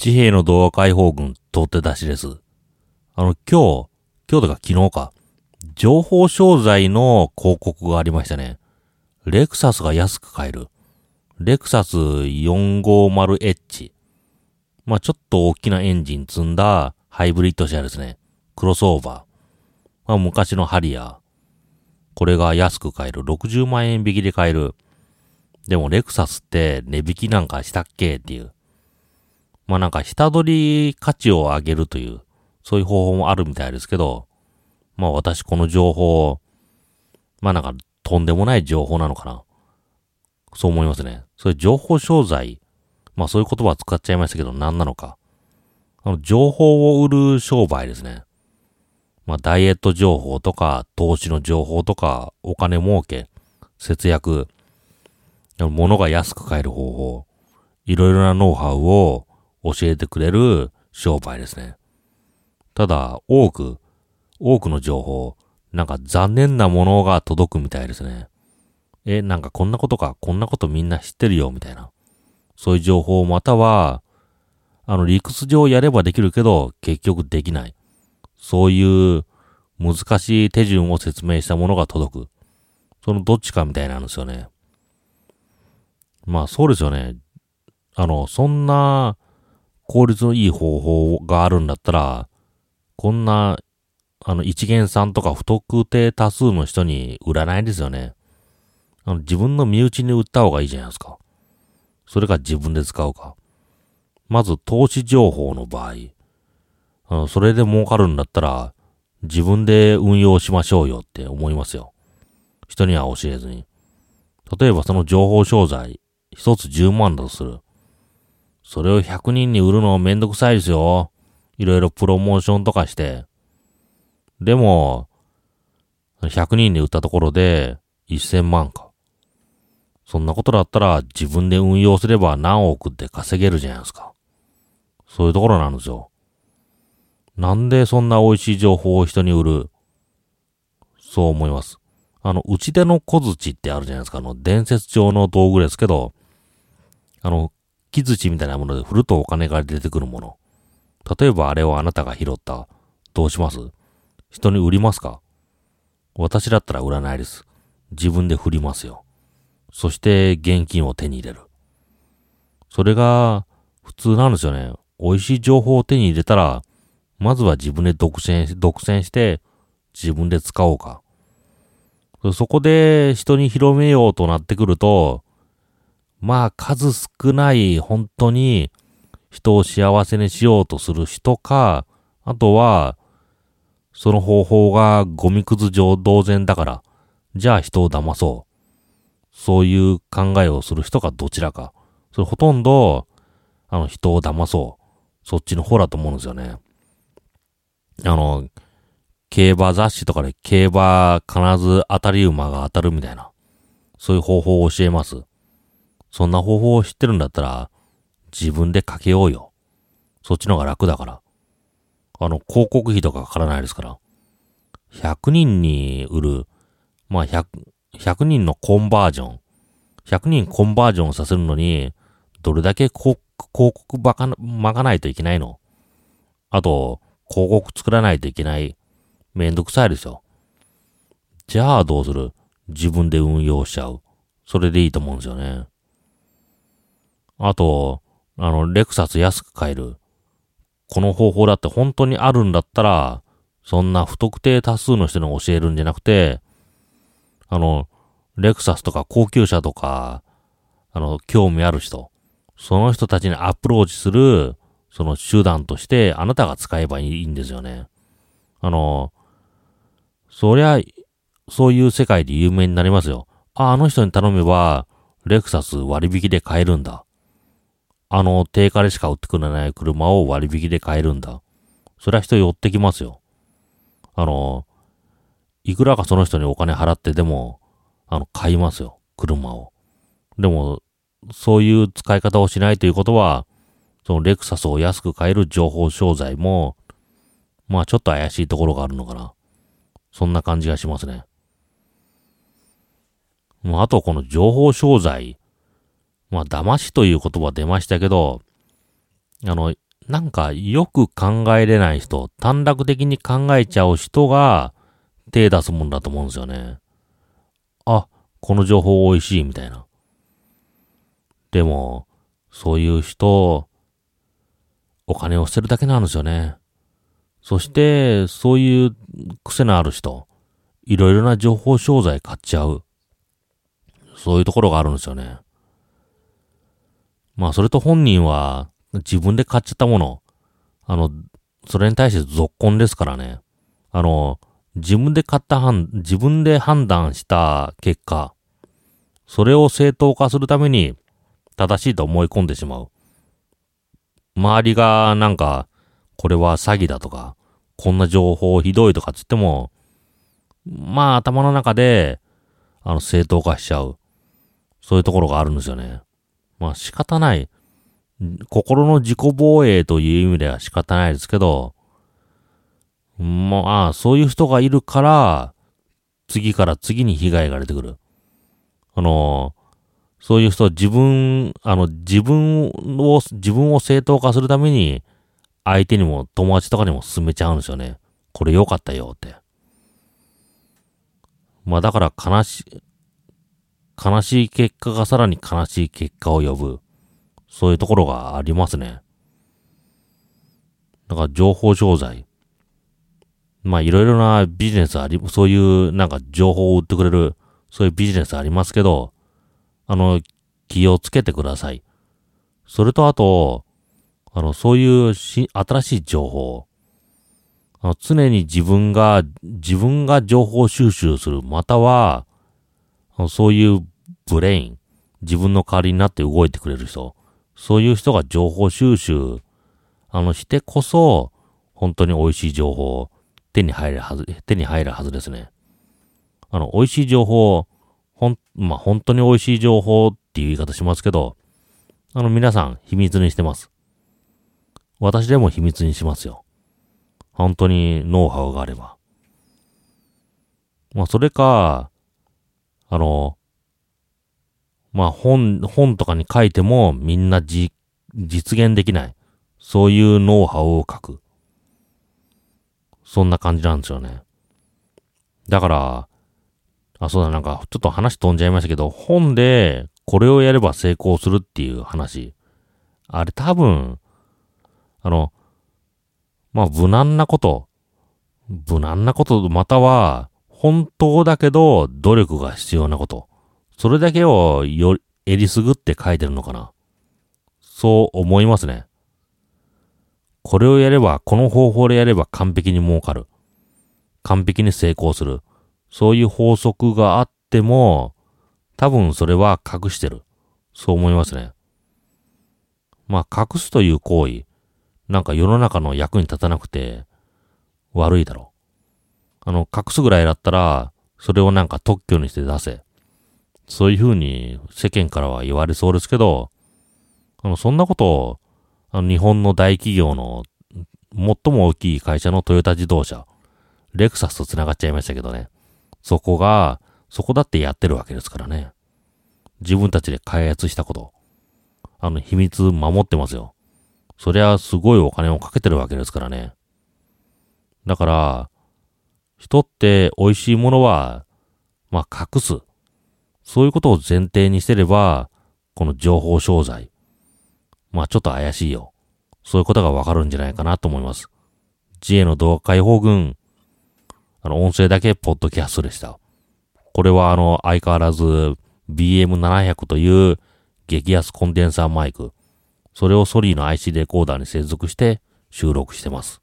地平の動画解放軍取って出しです。あの、今日、今日とか昨日か、情報商材の広告がありましたね。レクサスが安く買える。レクサス 450H。まあちょっと大きなエンジン積んだハイブリッド車ですね。クロスオーバー。まあ昔のハリアー。これが安く買える。60万円引きで買える。でもレクサスって値引きなんかしたっけっていう。まあなんか下取り価値を上げるという、そういう方法もあるみたいですけど、まあ私この情報、まあなんかとんでもない情報なのかな。そう思いますね。それ情報商材、まあそういう言葉使っちゃいましたけど何なのか。あの、情報を売る商売ですね。まあダイエット情報とか、投資の情報とか、お金儲け、節約、物が安く買える方法、いろいろなノウハウを教えてくれる商売ですね。ただ、多く、多くの情報、なんか残念なものが届くみたいですね。え、なんかこんなことか、こんなことみんな知ってるよ、みたいな。そういう情報または、あの、理屈上やればできるけど、結局できない。そういう難しい手順を説明したものが届く。そのどっちかみたいなんですよね。まあそうですよね。あの、そんな効率のいい方法があるんだったら、こんな、あの、一元さんとか不特定多数の人に売らないですよね。あの、自分の身内に売った方がいいじゃないですか。それか自分で使うか。まず、投資情報の場合、あの、それで儲かるんだったら、自分で運用しましょうよって思いますよ。人には教えずに。例えばその情報商材、一つ10万だとする。それを100人に売るのめんどくさいですよ。いろいろプロモーションとかして。でも、100人に売ったところで1000万か。そんなことだったら自分で運用すれば何億って稼げるじゃないですか。そういうところなんですよ。なんでそんな美味しい情報を人に売る？そう思います。あの、内手の小槌ってあるじゃないですか。あの、伝説上の道具ですけど、あの、木槌みたいなもので振るとお金が出てくるもの。例えばあれをあなたが拾った。どうします？人に売りますか？私だったら売らないです。自分で振りますよ。そして現金を手に入れる。それが普通なんですよね。美味しい情報を手に入れたら、まずは自分で独占、独占して自分で使おうか。そこで人に広めようとなってくると、まあ数少ない本当に人を幸せにしようとする人か、あとは、その方法がゴミくず上同然だから、じゃあ人を騙そう。そういう考えをする人かどちらか。それほとんど、あの人を騙そう。そっちの方だと思うんですよね。あの、競馬雑誌とかで競馬必ず当たり馬が当たるみたいな。そういう方法を教えます。そんな方法を知ってるんだったら、自分でかけようよ。そっちの方が楽だから。あの、広告費とかかからないですから。100人に売る、まあ100、100人のコンバージョン。100人コンバージョンさせるのに、どれだけ広告ばか、まかないといけないのあと、広告作らないといけない。めんどくさいですよ。じゃあどうする？自分で運用しちゃう。それでいいと思うんですよね。あと、あの、レクサス安く買える。この方法だって本当にあるんだったら、そんな不特定多数の人に教えるんじゃなくて、あの、レクサスとか高級車とか、あの、興味ある人、その人たちにアプローチする、その手段としてあなたが使えばいいんですよね。あの、そりゃ、そういう世界で有名になりますよ。あ、あの人に頼めば、レクサス割引で買えるんだ。あの、定価でしか売ってくれない車を割引で買えるんだ。そりゃ人寄ってきますよ。あの、いくらかその人にお金払ってでも、あの、買いますよ。車を。でも、そういう使い方をしないということは、そのレクサスを安く買える情報商材も、まあちょっと怪しいところがあるのかな。そんな感じがしますね。あとこの情報商材。まあ、騙しという言葉出ましたけど、あの、なんかよく考えれない人、短絡的に考えちゃう人が手出すもんだと思うんですよね。あ、この情報美味しいみたいな。でも、そういう人、お金を捨てるだけなんですよね。そして、そういう癖のある人、いろいろな情報商材買っちゃう。そういうところがあるんですよね。まあ、それと本人は自分で買っちゃったもの、あの、それに対して続婚ですからね。あの、自分で買った判、自分で判断した結果、それを正当化するために正しいと思い込んでしまう。周りがなんか、これは詐欺だとか、こんな情報ひどいとかつっても、まあ頭の中で、あの正当化しちゃう。そういうところがあるんですよね。まあ仕方ない。心の自己防衛という意味では仕方ないですけど、まあ、そういう人がいるから、次から次に被害が出てくる。あの、そういう人は、自分、あの、自分を、自分を正当化するために、相手にも友達とかにも勧めちゃうんですよね。これ良かったよって。まあだから悲し、悲しい結果がさらに悲しい結果を呼ぶ。そういうところがありますね。だから情報商材。まあいろいろなビジネスあり、そういうなんか情報を売ってくれる、そういうビジネスありますけど、あの、気をつけてください。それとあと、あの、そういうし、新しい情報。あの常に自分が、自分が情報収集する。または、そういうブレイン。自分の代わりになって動いてくれる人。そういう人が情報収集、あの、してこそ、本当に美味しい情報を、手に入るはず、手に入るはずですね。あの、美味しい情報、ほん、まあ、本当に美味しい情報っていう言い方しますけど、あの、皆さん秘密にしてます。私でも秘密にしますよ。本当にノウハウがあれば。まあ、それか、あの、まあ本、本とかに書いてもみんなじ、実現できない。そういうノウハウを書く。そんな感じなんですよね。だから、あ、そうだ、なんか、ちょっと話飛んじゃいましたけど、本でこれをやれば成功するっていう話。あれ多分、あの、まあ、無難なこと、無難なこと、または、本当だけど、努力が必要なこと。それだけをより、えりすぐって書いてるのかな。そう思いますね。これをやれば、この方法でやれば完璧に儲かる。完璧に成功する。そういう法則があっても、多分それは隠してる。そう思いますね。まあ、隠すという行為、なんか世の中の役に立たなくて、悪いだろう。あの、隠すぐらいだったら、それをなんか特許にして出せ。そういうふうに世間からは言われそうですけど、あの、そんなことを、あの、日本の大企業の最も大きい会社のトヨタ自動車、レクサスと繋がっちゃいましたけどね。そこが、そこだってやってるわけですからね。自分たちで開発したこと。あの、秘密守ってますよ。そりゃすごいお金をかけてるわけですからね。だから、人って美味しいものは、まあ、隠す。そういうことを前提にしてれば、この情報商材。まあちょっと怪しいよ。そういうことがわかるんじゃないかなと思います。自衛の動画解放軍、あの、音声だけポッドキャストでした。これはあの、相変わらず BM700 という激安コンデンサーマイク。それをソリーの IC レコーダーに接続して収録してます。